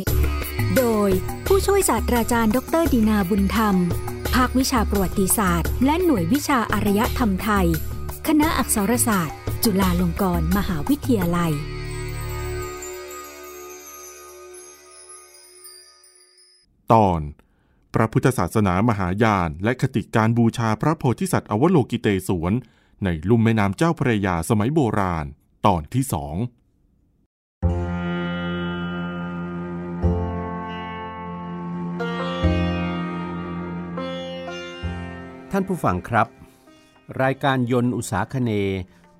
กโดยผู้ช่วยศาสตราจารย์ ดรดีนาบุญธรรม ภาควิชาประวัติศาสตร์ และหน่วยวิชาอารยธรรมไทย คณะอักษรศาสตร์ จุฬาลงกรณ์มหาวิทยาลัยตอนพระพุทธศาสนามหายานและคติการบูชาพระโพธิสัตว์อวโลกิเตศวน ในลุ่มแม่น้ำเจ้าพระยาสมัยโบราณ ตอนที่สอง ท่านผู้ฟังครับ รายการยนต์อุตสาคเน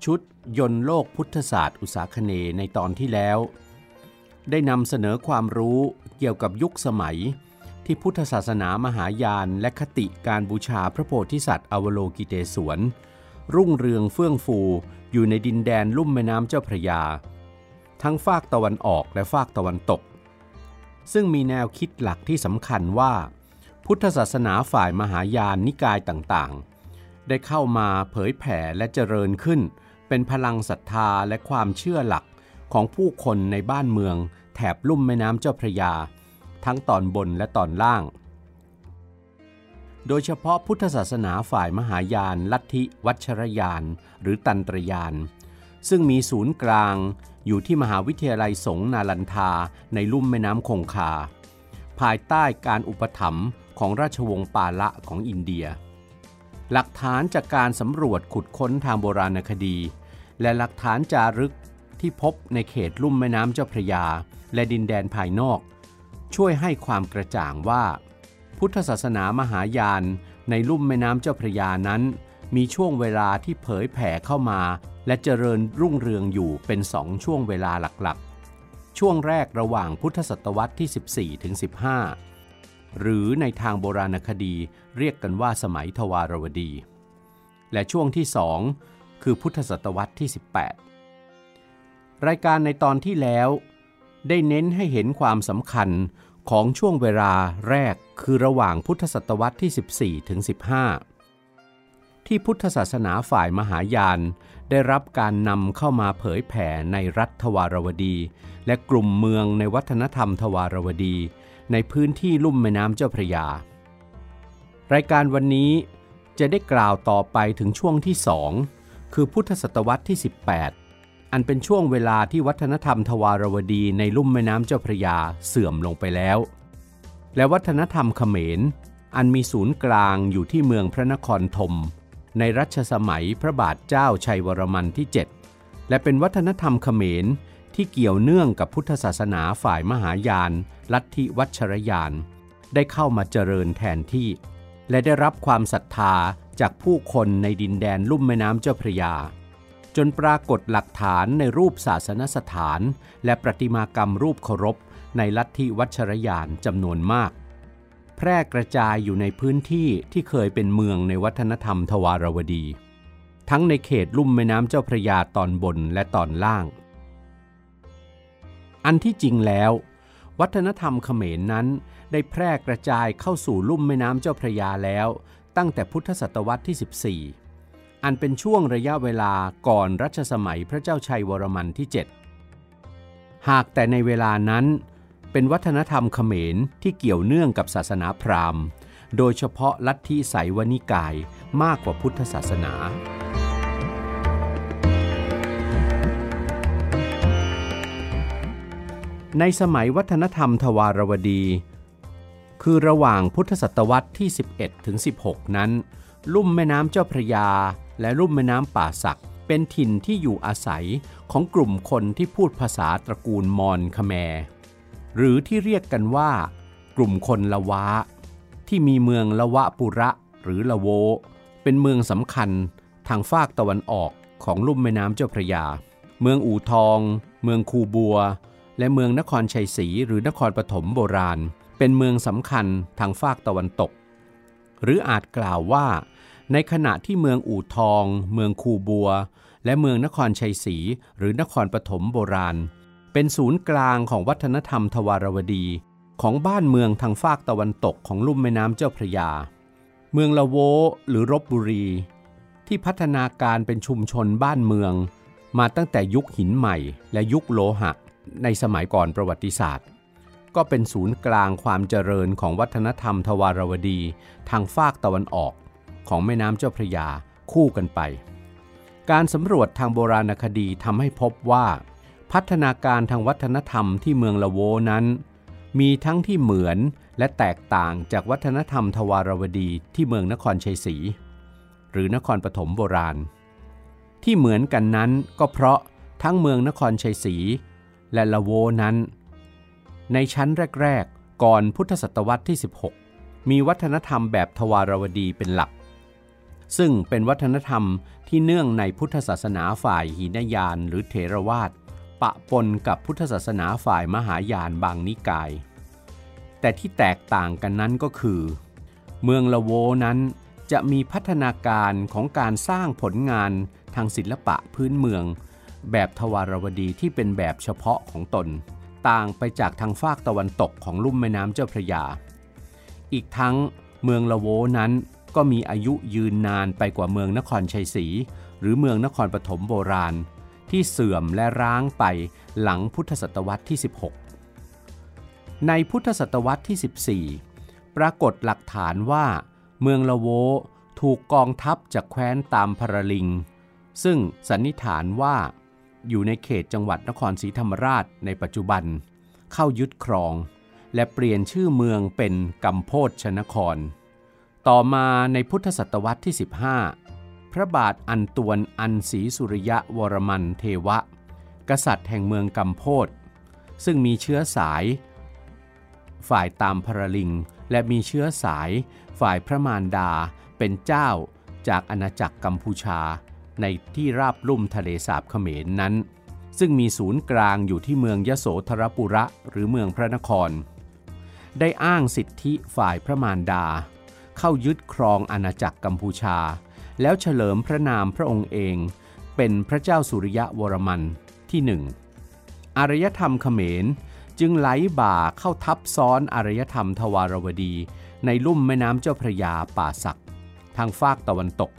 ชุดยนต์โลกพุทธศาสตร์อุตสาคเนในตอนที่แล้ว ได้นำเสนอความรู้เกี่ยวกับยุคสมัย ที่พุทธศาสนามหายานและคติการบูชาพระโพธิสัตว์อวโลกิเตศวน รุ่งเรืองเฟื่องฟูอยู่ในดินแดนลุ่มแม่น้ำเจ้าพระยา ทั้งฝากตะวันออกและฝากตะวันตก ซึ่งมีแนวคิดหลักที่สำคัญว่า พุทธศาสนาฝ่ายมหายานนิกายต่างๆ ได้เข้ามาเผยแผ่และเจริญขึ้น เป็นพลังศรัทธาและความเชื่อหลักของผู้คนในบ้านเมือง แถบลุ่มแม่น้ำเจ้าพระยา ทั้งตอนบนและตอนล่าง โดยเฉพาะพุทธศาสนาฝ่ายมหายาน ลัทธิวัชรยาน หรือตันตรยาน ซึ่งมีศูนย์กลางอยู่ที่มหาวิทยาลัยสงนาลันทาในลุ่มแม่น้ำคงคา ภายใต้การอุปถัมภ์ ของราชวงศ์ปาละของอินเดีย หลักฐานจากการสำรวจขุดค้นทางโบราณคดี และหลักฐานจารึกที่พบในเขตลุ่มแม่น้ำเจ้าพระยา และดินแดนภายนอก ช่วยให้ความกระจ่างว่า พุทธศาสนามหายานในลุ่มแม่น้ำเจ้าพระยานั้น มีช่วงเวลาที่เผยแผ่เข้ามา และเจริญรุ่งเรืองอยู่เป็นสองช่วงเวลาหลักๆ ช่วงแรกระหว่างพุทธศตวรรษที่ 14ถึง15 หรือในทางโบราณคดีเรียกกันว่าสมัยทวารวดี และช่วงที่สองคือพุทธศตวรรษที่ 18 รายการในตอนที่แล้ว ได้เน้นให้เห็นความสำคัญของช่วงเวลาแรกคือระหว่างพุทธศตวรรษที่ 14 ถึง 15 ที่พุทธศาสนาฝ่ายมหายาน ได้รับการนำเข้ามาเผยแผ่ในรัฐทวารวดี และกลุ่มเมืองในวัฒนธรรมทวารวดี ในพื้นที่ลุ่มแม่น้ำเจ้าพระยา รายการวันนี้จะได้กล่าวต่อไปถึงช่วงที่สองคือพุทธศตวรรษที่ 18 อันเป็นช่วงเวลาที่วัฒนธรรมทวารวดีในลุ่มแม่น้ำเจ้าพระยาเสื่อมลงไปแล้ว และวัฒนธรรมเขมร อันมีศูนย์กลางอยู่ที่เมืองพระนครธมในรัชสมัยพระบาทเจ้าชัยวรมันที่ 7 และเป็นวัฒนธรรมเขมร ที่เกี่ยวเนื่องกับพุทธศาสนาฝ่ายมหายาน ลัทธิวัชรยาน ได้เข้ามาเจริญแทนที่ และได้รับความศรัทธาจากผู้คนในดินแดนลุ่มแม่น้ำเจ้าพระยา จนปรากฏหลักฐานในรูปศาสนสถาน และประติมากรรมรูปเคารพ ในลัทธิวัชรยานจำนวนมาก แพร่กระจายอยู่ในพื้นที่ที่เคยเป็นเมืองในวัฒนธรรมทวารวดี ทั้งในเขตลุ่มแม่น้ำเจ้าพระยาตอนบนและตอนล่าง อันที่จริงแล้ว วัฒนธรรมเขมรนั้น ได้แพร่กระจายเข้าสู่ลุ่มแม่น้ำเจ้าพระยาแล้ว ตั้งแต่พุทธศตวรรษที่ 14 อันเป็นช่วงระยะเวลาก่อนรัชสมัยพระเจ้าชัยวรมันที่ 7 หากแต่ในเวลานั้น เป็นวัฒนธรรมเขมรที่เกี่ยวเนื่องกับศาสนาพราหมณ์ โดยเฉพาะลัทธิไสยวนิกายมากกว่าพุทธศาสนา ในสมัยวัฒนธรรมทวารวดี คือระหว่างพุทธศตวรรษที่ 11ถึง16 นั้น ลุ่มแม่น้ำเจ้าพระยา และลุ่มแม่น้ำป่าสักเป็นถิ่นที่อยู่อาศัยของกลุ่มคนที่พูดภาษาตระกูลมอญคแมร์หรือที่เรียกกันว่า กลุ่มคนละวะ ที่มีเมืองละวะปุระหรือละโว เป็นเมืองสำคัญทางฝากตะวันออกของลุ่มแม่น้ำเจ้าพระยา เมืองอู่ทอง เมืองคูบัว และเมืองนครชัยศรีหรือนครปฐมโบราณ เป็นเมืองสำคัญทางฝากตะวันตก หรืออาจกล่าวว่า ในขณะที่เมืองอู่ทอง เมืองคูบัว และเมืองนครชัยศรีหรือนครปฐมโบราณ เป็นศูนย์กลางของวัฒนธรรมทวารวดี ของบ้านเมืองทางฝากตะวันตกของลุ่มแม่น้ำเจ้าพระยา เมืองละโวหรือรบบุรี ที่พัฒนาการเป็นชุมชนบ้านเมือง มาตั้งแต่ยุคหินใหม่และยุคโลหะ ในสมัยก่อนประวัติศาสตร์ ก็เป็นศูนย์กลางความเจริญของวัฒนธรรมทวารวดี ทางฝากตะวันออกของแม่น้ำเจ้าพระยาคู่กันไป การสำรวจทางโบราณคดีทำให้พบว่า พัฒนาการทางวัฒนธรรมที่เมืองละโวนั้น มีทั้งที่เหมือนและแตกต่างจากวัฒนธรรมทวารวดีที่เมืองนครชัยศรีหรือนครปฐมโบราณ ที่เหมือนกันนั้นก็เพราะทั้งเมืองนครชัยศรี และละโวนั้น ในชั้นแรก ๆ ก่อนพุทธศตวรรษที่ 16 มีวัฒนธรรมแบบทวารวดีเป็นหลัก ซึ่งเป็นวัฒนธรรมที่เนื่องในพุทธศาสนาฝ่ายหินยานหรือเถรวาทปะปนกับพุทธศาสนาฝ่ายมหายานบางนิกาย แต่ที่แตกต่างกันนั้นก็คือ เมืองละโวนั้นจะมีพัฒนาการของการสร้างผลงานทางศิลปะพื้นเมือง แบบทวารวดีที่เป็นแบบเฉพาะของตน ต่างไปจากทางฝากตะวันตกของลุ่มแม่น้ำเจ้าพระยา อีกทั้งเมืองละโวนั้นก็มีอายุยืนนานไปกว่าเมืองนครชัยศรีหรือเมืองนครปฐมโบราณ ที่เสื่อมและร้างไปหลังพุทธศตวรรษที่ 16 ในพุทธศตวรรษที่ 14 ปรากฏหลักฐานว่า เมืองละโวถูกกองทัพจากแคว้นตามพระลิง ซึ่งสันนิษฐานว่า อยู่ในเขตจังหวัดนครศรีธรรมราชในปัจจุบัน เข้ายึดครอง และเปลี่ยนชื่อเมืองเป็นกัมโพชชนคร ต่อมาในพุทธศตวรรษที่ 15 พระบาทอันตวนอันศรีสุริยะวรมันเทวะ กษัตริย์แห่งเมืองกัมโพชซึ่งมีเชื้อสาย ฝ่ายตามพระลิง และมีเชื้อสาย ฝ่ายพระมารดาเป็นเจ้าจากอาณาจักรกัมพูชา ในที่ราบลุ่มทะเลสาบเขมรนนั้น ซึ่งมีศูนย์กลางอยู่ที่เมืองยโสธรปุระหรือเมืองพระนคร ได้อ้างสิทธิฝ่ายพระมารดา เข้ายึดครองอาณาจักรกัมพูชา แล้วเฉลิมพระนามพระองค์เอง เป็นพระเจ้าสุริยะวรมันที่หนึ่งอารยธรรมเขมรจึงไหลบ่าเข้าทับซ้อนอารยธรรมทวารวดี ในลุ่มแม่น้ำเจ้าพระยาป่าสัก ทางฝากตะวันตก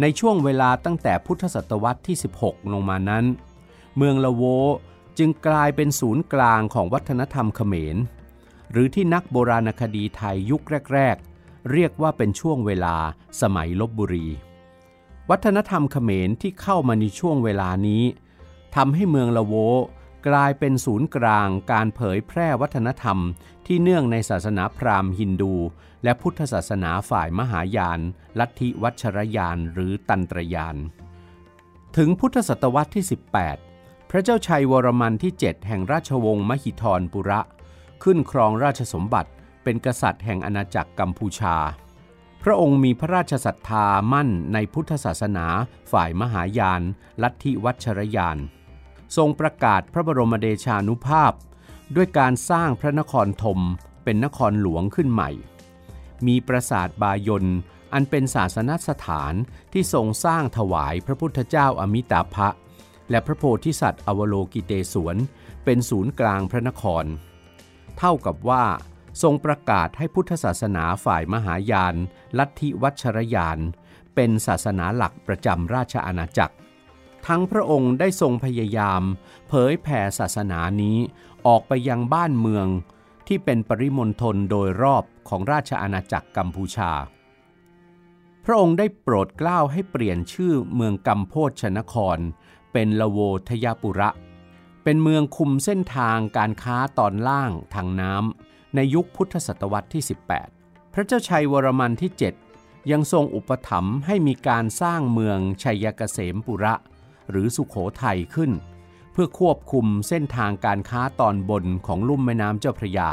ในช่วงเวลาตั้งแต่พุทธศตวรรษที่ 16 ลงมานั้น เมืองละโวจึงกลายเป็นศูนย์กลางของวัฒนธรรมเขมร หรือที่นักโบราณคดีไทยยุคแรก ๆ เรียกว่าเป็นช่วงเวลาสมัยลบบุรี วัฒนธรรมเขมรที่เข้ามาในช่วงเวลานี้ทำให้เมืองละโว กลายเป็นศูนย์กลางการเผยแพร่วัฒนธรรม ที่เนื่องในศาสนาพราหมณ์ฮินดู และพุทธศาสนาฝ่ายมหายาน ลัทธิวัชรยานหรือตันตรยาน ถึงพุทธศตวรรษที่ 18 พระเจ้าชัยวรมันที่ 7 แห่งราชวงศ์มหิธรปุระ ขึ้นครองราชสมบัติ เป็นกษัตริย์แห่งอาณาจักรกัมพูชา พระองค์มีพระราชศรัทธามั่นในพุทธศาสนา ฝ่ายมหายาน ลัทธิวัชรยาน ทรงประกาศพระบรมเดชานุภาพ ด้วยการสร้างพระนครธมเป็นนครหลวงขึ้นใหม่ มีปราสาทบายนอันเป็นศาสนสถานที่ทรงสร้างถวายพระพุทธเจ้าอมิตาภะและพระโพธิสัตว์อวโลกิเตศวน เป็นศูนย์กลางพระนคร เท่ากับว่า ทรงประกาศให้พุทธศาสนาฝ่ายมหายาน ลัทธิวัชรยาน เป็นศาสนาหลักประจำราชอาณาจักร ทั้งพระองค์ได้ทรงพยายาม เผยแผ่ศาสนานี้ออกไปยังบ้านเมือง ที่เป็นปริมณฑลโดยรอบของราชอาณาจักรกัมพูชา พระองค์ได้โปรดเกล้าให้เปลี่ยนชื่อเมืองกัมโพชนคร เป็นละโวทยปุระ เป็นเมืองคุมเส้นทางการค้าตอนล่างทางน้ำในยุคพุทธศตวรรษที่ 18 พระเจ้าชัยวรมันที่ 7 ยังทรงอุปถัมภ์ให้มีการสร้างเมืองชัยเกษมปุระ หรือสุขโขทัยขึ้น เพื่อควบคุมเส้นทางการค้าตอนบนของลุ่มแม่น้ำเจ้าพระยา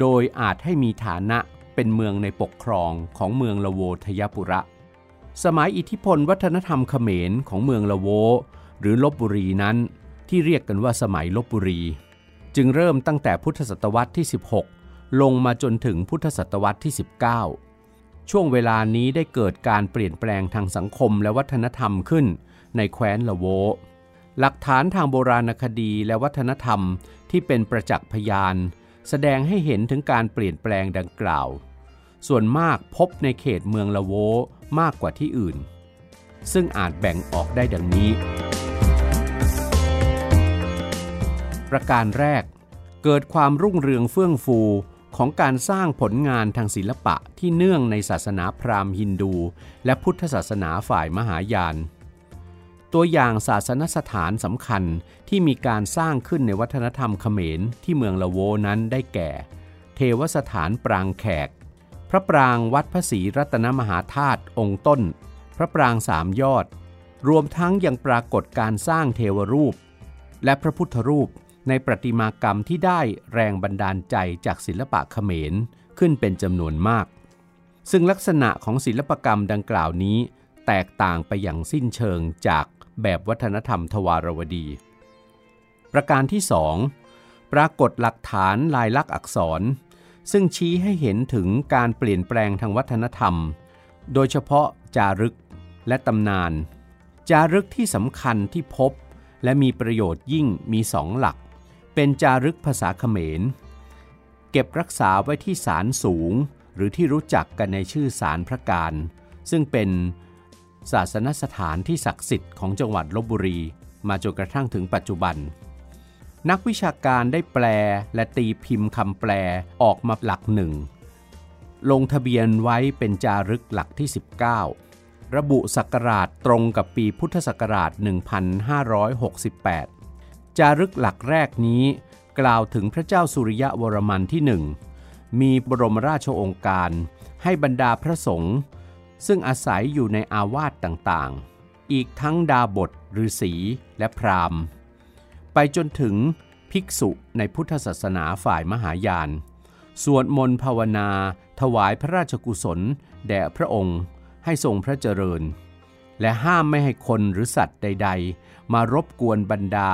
โดยอาจให้มีฐานะเป็นเมืองในปกครองของเมืองละโวทยปุระ สมัยอิทธิพลวัฒนธรรมเขมรของเมืองละโว หรือลบบุรีนั้น ที่เรียกกันว่าสมัยลบบุรี จึงเริ่มตั้งแต่พุทธศตวรรษที่ 16 ลงมาจนถึงพุทธศตวรรษที่ 19ช่วงเวลานี้ได้เกิดการเปลี่ยนแปลงทางสังคมและวัฒนธรรมขึ้น ในแคว้นละโว หลักฐานทางโบราณคดีและวัฒนธรรมที่เป็นประจักษ์พยาน แสดงให้เห็นถึงการเปลี่ยนแปลงดังกล่าว ส่วนมากพบในเขตเมืองละโวมากกว่าที่อื่น ซึ่งอาจแบ่งออกได้ดังนี้ ประการแรก เกิดความรุ่งเรืองเฟื่องฟูของการสร้างผลงานทางศิลปะที่เนื่องในศาสนาพราหมณ์ฮินดู และพุทธศาสนาฝ่ายมหายาน ตัวอย่างศาสนสถานสำคัญที่มีการสร้างขึ้นในวัฒนธรรมเขมรที่เมืองละโวนั้นได้แก่ เทวสถานปรางแขก พระปรางวัดพระศรีรัตนมหาธาตุองค์ต้น พระปรางสามยอด รวมทั้งยังปรากฏการสร้างเทวรูป และพระพุทธรูปในประติมากรรมที่ได้แรงบันดาลใจจากศิลปะเขมรขึ้นเป็นจำนวนมาก ซึ่งลักษณะของศิลปกรรมดังกล่าวนี้ แตกต่างไปอย่างสิ้นเชิงจาก แบบวัฒนธรรมทวารวดี ประการที่สองปรากฏหลักฐานลายลักษณ์อักษร ซึ่งชี้ให้เห็นถึงการเปลี่ยนแปลงทางวัฒนธรรม โดยเฉพาะจารึกและตำนาน จารึกที่สำคัญที่พบ และมีประโยชน์ยิ่งมีสองหลัก เป็นจารึกภาษาเขมร เก็บรักษาไว้ที่ศาลสูง หรือที่รู้จักกันในชื่อศาลพระการ ซึ่งเป็น ศาสนสถานที่ศักดิ์สิทธิ์ของจังหวัดลบบุรี มาจนกระทั่งถึงปัจจุบัน นักวิชาการได้แปลและตีพิมพ์คำแปลออกมาหลักหนึ่ง ลงทะเบียนไว้เป็นจารึกหลักที่ 19 ระบุศักราชตรงกับปีพุทธศักราช 1568 จารึกหลักแรกนี้ กล่าวถึงพระเจ้าสุริยะวรมันที่หนึ่งมีบรมราชโองการให้บรรดาพระสงฆ์ ซึ่งอาศัยอยู่ในอาวาสต่างๆ อีกทั้งดาบทฤาษีและพราหมณ์ ไปจนถึงภิกษุในพุทธศาสนาฝ่ายมหายาน สวดมนต์ภาวนา ถวายพระราชกุศล แด่พระองค์ให้ทรงพระเจริญ และห้ามไม่ให้คนหรือสัตว์ใด ๆ มารบกวนบรรดา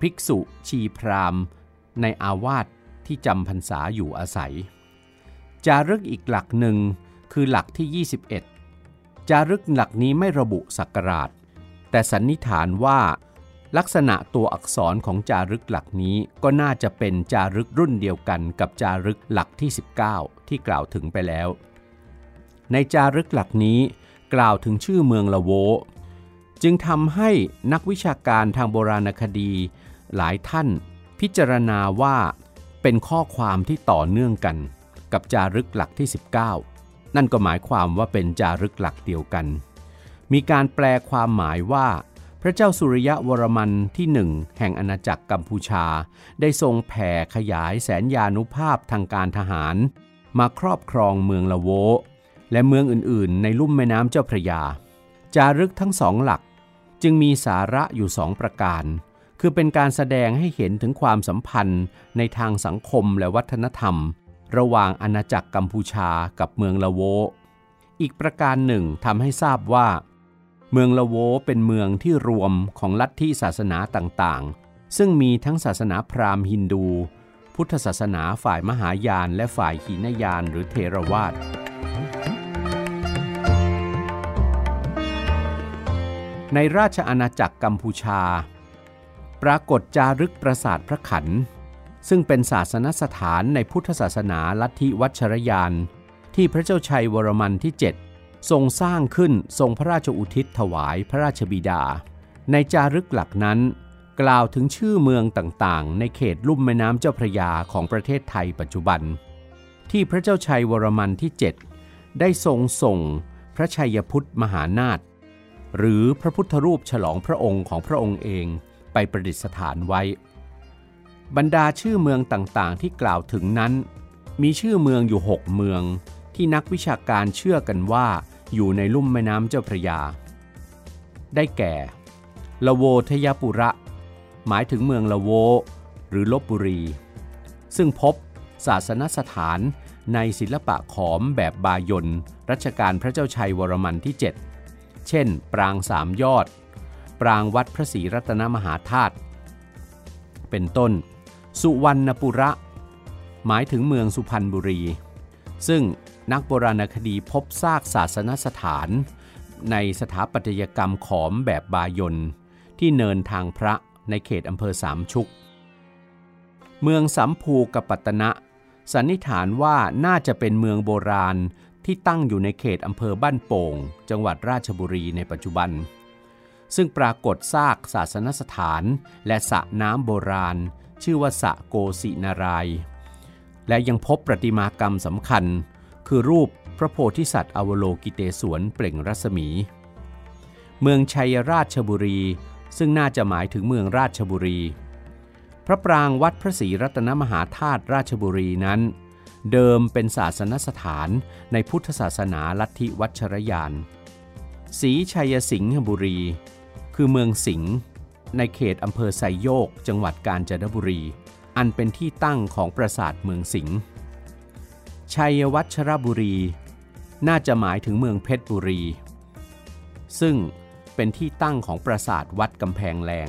ภิกษุชีพรามในอาวาสที่จำพรรษาอยู่อาศัย จารึกอีกหลักหนึ่ง คือหลักที่ 21 จารึกหลักนี้ไม่ระบุศักราช แต่สันนิษฐานว่า ลักษณะตัวอักษรของจารึกหลักนี้ก็น่าจะเป็นจารึกรุ่นเดียวกันกับจารึกหลักที่ 19 ที่กล่าวถึงไปแล้ว ในจารึกหลักนี้กล่าวถึงชื่อเมืองละโว จึงทำให้นักวิชาการทางโบราณคดีหลายท่านพิจารณาว่าเป็นข้อความที่ต่อเนื่องกันกับจารึกหลักที่ 19 นั่นก็หมายความว่าเป็นจารึกหลักเดียวกัน มีการแปลความหมายว่า พระเจ้าสุริยะวรมันที่หนึ่งแห่งอาณาจักรกัมพูชา ได้ทรงแผ่ขยายแสนยานุภาพทางการทหาร มาครอบครองเมืองละโว และเมืองอื่นๆ ในลุ่มแม่น้ำเจ้าพระยา จารึกทั้งสองหลัก จึงมีสาระอยู่สองประการ คือเป็นการแสดงให้เห็นถึงความสัมพันธ์ในทางสังคมและวัฒนธรรม ระหว่างอาณาจักรกัมพูชากับเมืองละโว อีกประการหนึ่งทำให้ทราบว่า เมืองละโวเป็นเมืองที่รวมของลัทธิศาสนาต่างๆ ซึ่งมีทั้งศาสนาพราหมณ์ฮินดู พุทธศาสนาฝ่ายมหายานและฝ่ายขีนยานหรือเทรวาสในราชอาณาจักรกัมพูชา ปรากฏจารึกปราสาทพระขัน ซึ่งเป็นศาสนสถานในพุทธศาสนาลัทธิวัชรยาน ที่พระเจ้าชัยวรมันที่ 7 ทรงสร้างขึ้นทรงพระราชอุทิศถวายพระราชบิดา ในจารึกหลักนั้น กล่าวถึงชื่อเมืองต่างๆ ในเขตลุ่มแม่น้ำเจ้าพระยาของประเทศไทยปัจจุบัน ที่พระเจ้าชัยวรมันที่ 7 ได้ทรงส่งพระชัยพุทธมหานาถหรือพระพุทธรูปฉลองพระองค์ของพระองค์เองไปประดิษฐานไว้ บรรดาชื่อเมืองต่างๆ ที่กล่าวถึงนั้น มีชื่อเมืองอยู่หกเมือง ที่นักวิชาการเชื่อกันว่า อยู่ในลุ่มแม่น้ำเจ้าพระยา ได้แก่ ละโวทยปุระ หมายถึงเมืองละโว หรือลบบุรี ซึ่งพบศาสนสถานในศิลปะขอมแบบบายนรัชกาลพระเจ้าชัยวรมันที่ 7 เช่น ปรางสามยอด ปรางวัดพระศรีรัตนมหาธาตุ เป็นต้น สุวรรณปุระ หมายถึงเมืองสุพรรณบุรี ซึ่งนักโบราณคดีพบซากศาสนสถาน ในสถาปัตยกรรมขอมแบบบายนที่เนินทางพระในเขตอำเภอสามชุก เมืองสัมภูกับปัตนะสันนิษฐานว่าน่าจะเป็นเมืองโบราณที่ตั้งอยู่ในเขตอำเภอบ้านโป่ง จังหวัดราชบุรีในปัจจุบัน ซึ่งปรากฏซากศาสนสถานและสระน้ำโบราณ ชื่อว่าสะโกสินาราย และยังพบประติมากรรมสำคัญ คือรูปพระโพธิสัตว์อวโลกิเตศวนเปล่งรัศมี เมืองชัยราชบุรี ซึ่งน่าจะหมายถึงเมืองราชบุรี พระปรางวัดพระศรีรัตนมหาธาตุราชบุรีนั้น เดิมเป็นศาสนสถานในพุทธศาสนาลัทธิวัชรยานศรีชัยสิงห์บุรี คือเมืองสิงห์ ในเขตอำเภอไซโยก จังหวัดกาญจนบุรี อันเป็นที่ตั้งของปราสาทเมืองสิงห์ชัยวัชรบุรี น่าจะหมายถึงเมืองเพชรบุรี ซึ่งเป็นที่ตั้งของปราสาทวัดกำแพงแรง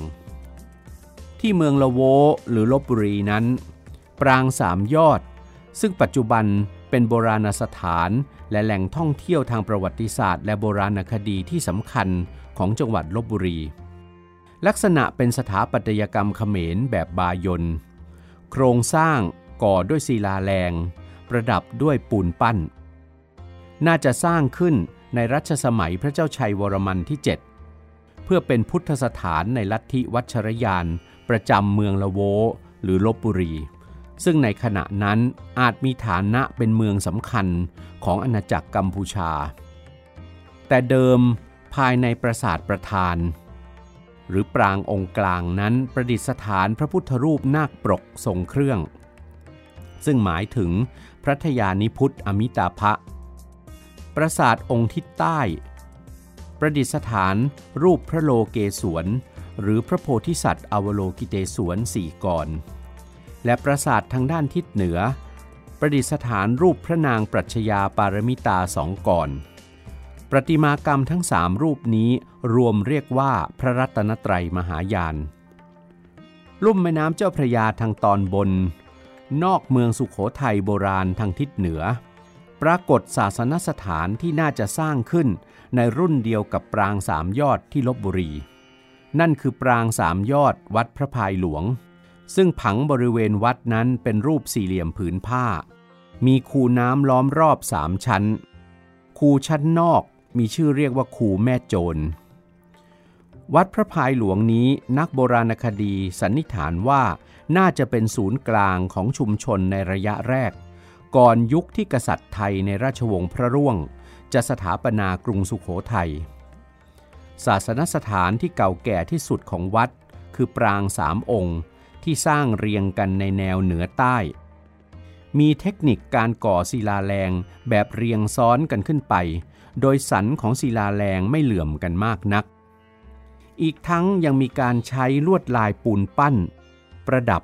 ที่เมืองละโวหรือลบบุรีนั้น ปรางสามยอด ซึ่งปัจจุบันเป็นโบราณสถานและแหล่งท่องเที่ยวทางประวัติศาสตร์ และโบราณคดีที่สำคัญของจังหวัดลบบุรี ลักษณะเป็นสถาปัตยกรรมเขมรแบบบายน โครงสร้างก่อด้วยศิลาแรง ประดับด้วยปูนปั้น น่าจะสร้างขึ้นในรัชสมัยพระเจ้าชัยวรมันที่ 7 เพื่อเป็นพุทธสถานในลัทธิวัชรยาน ประจำเมืองละโว หรือลบบุรี ซึ่งในขณะนั้นอาจมีฐานะเป็นเมืองสำคัญของอาณาจักรกัมพูชา แต่เดิมภายในปราสาทประธาน หรือปรางองค์กลางนั้นประดิษฐานพระพุทธรูปนาคปรกทรงเครื่อง ซึ่งหมายถึงพระทยานิพุทธอมิตาภะปราสาทองค์ทิศใต้ ประดิษฐานรูปพระโลเกศวน หรือพระโพธิสัตว์อวโลกิเตศวนสี่กรและปราสาททางด้านทิศเหนือ ประดิษฐานรูปพระนางปรัชญาปารมิตาสองก่อน ประติมากรรมทั้งสามรูปนี้รวมเรียกว่าพระรัตนตรัยมหายาน ลุ่มแม่น้ำเจ้าพระยาทางตอนบน นอกเมืองสุขโขทัยโบราณทางทิศเหนือ ปรากฏศาสนสถานที่น่าจะสร้างขึ้นในรุ่นเดียวกับปรางสามยอดที่ลบบุรี นั่นคือปรางสามยอดวัดพระพายหลวง ซึ่งผังบริเวณวัดนั้นเป็นรูปสี่เหลี่ยมผืนผ้า มีคูน้ำล้อมรอบสามชั้น คูชั้นนอก มีชื่อเรียกว่าคูแม่โจร วัดพระพายหลวงนี้นักโบราณคดีสันนิษฐานว่าน่าจะเป็นศูนย์กลางของชุมชนในระยะแรก ก่อนยุคที่กษัตริย์ไทยในราชวงศ์พระร่วง จะสถาปนากรุงสุขโขทัยศาสนสถานที่เก่าแก่ที่สุดของวัด คือปรางสามองค์ที่สร้างเรียงกันในแนวเหนือใต้ มีเทคนิคการก่อศิลาแรงแบบเรียงซ้อนกันขึ้นไป โดยสันของศิลาแรงไม่เหลื่อมกันมากนัก อีกทั้งยังมีการใช้ลวดลายปูนปั้น ประดับ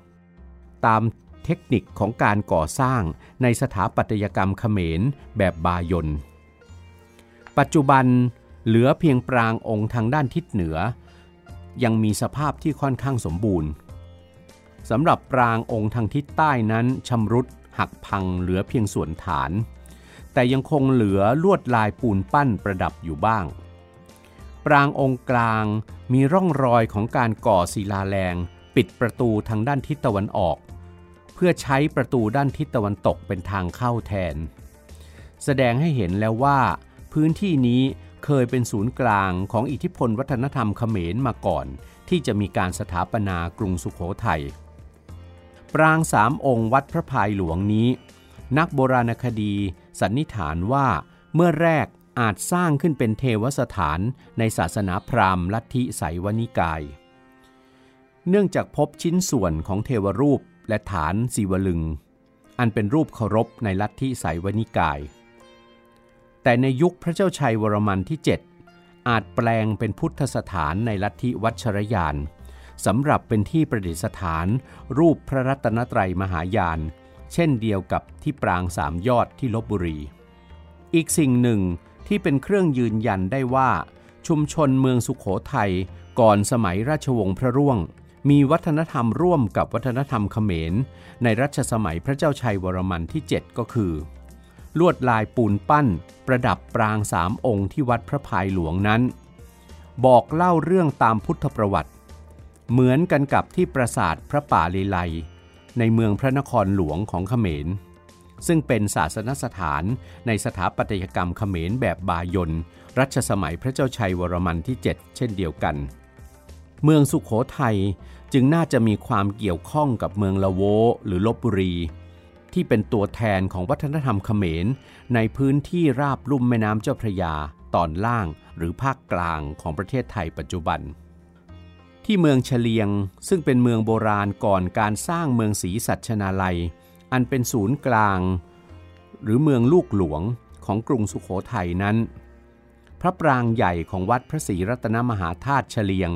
ตามเทคนิคของการก่อสร้างในสถาปัตยกรรมเขมรแบบบายนปัจจุบันเหลือเพียงปรางองค์ทางด้านทิศเหนือ ยังมีสภาพที่ค่อนข้างสมบูรณ์สำหรับปรางองค์ทางทิศใต้นั้นชำรุดหักพังเหลือเพียงส่วนฐาน แต่ยังคงเหลือลวดลายปูนปั้นประดับอยู่บ้าง ปรางองค์กลางมีร่องรอยของการก่อศิลาแรงปิดประตูทางด้านทิศตะวันออก เพื่อใช้ประตูด้านทิศตะวันตกเป็นทางเข้าแทน แสดงให้เห็นแล้วว่าพื้นที่นี้เคยเป็นศูนย์กลางของอิทธิพลวัฒนธรรมเขมรมาก่อน ที่จะมีการสถาปนากรุงสุขโขทัยปรางสามองค์วัดพระพายหลวงนี้ นักโบราณคดี สันนิษฐานว่าเมื่อแรกอาจสร้างขึ้นเป็นเทวสถานในศาสนาพราหมณ์ลัทธิไสยวนิกาย เนื่องจากพบชิ้นส่วนของเทวรูปและฐานสีวลึง อันเป็นรูปเคารพในลัทธิไสยวนิกาย แต่ในยุคพระเจ้าชัยวรมันที่ 7 อาจแปลงเป็นพุทธสถานในลัทธิวัชรยานสำหรับเป็นที่ประดิษฐานรูปพระรัตนตรัยมหายาน เช่นเดียวกับที่ปรางสามยอดที่ลบบุรี อีกสิ่งหนึ่งที่เป็นเครื่องยืนยันได้ว่า ชุมชนเมืองสุขโขทัยก่อนสมัยราชวงศ์พระร่วง มีวัฒนธรรมร่วมกับวัฒนธรรมเขมร ในรัชสมัยพระเจ้าชัยวรมันที่ 7 ก็คือ ลวดลายปูนปั้น ประดับปรางสามองค์ที่วัดพระพายหลวงนั้น บอกเล่าเรื่องตามพุทธประวัติ เหมือนกันกับที่ปราสาทพระป่าเลไล ในเมืองพระนครหลวงของเขมร ซึ่งเป็นศาสนสถานในสถาปัตยกรรมเขมรแบบบายนรัชสมัยพระเจ้าชัยวรมันที่ 7 เช่นเดียวกัน เมืองสุขโขทัยจึงน่าจะมีความเกี่ยวข้องกับเมืองละโวหรือลบบุรี ที่เป็นตัวแทนของวัฒนธรรมเขมร ในพื้นที่ราบลุ่มแม่น้ำเจ้าพระยาตอนล่างหรือภาคกลางของประเทศไทยปัจจุบัน ที่เมืองเฉลียงซึ่งเป็นเมืองโบราณก่อนการสร้างเมืองศรีสัชนาลัย อันเป็นศูนย์กลาง หรือเมืองลูกหลวงของกรุงสุขโขทัยนั้น พระปรางใหญ่ของวัดพระศรีรัตนมหาธาตุเฉลียง